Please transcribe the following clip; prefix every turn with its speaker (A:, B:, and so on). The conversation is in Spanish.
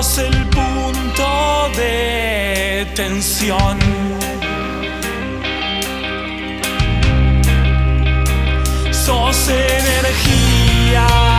A: Tenemos el punto de tensión. Sos energía.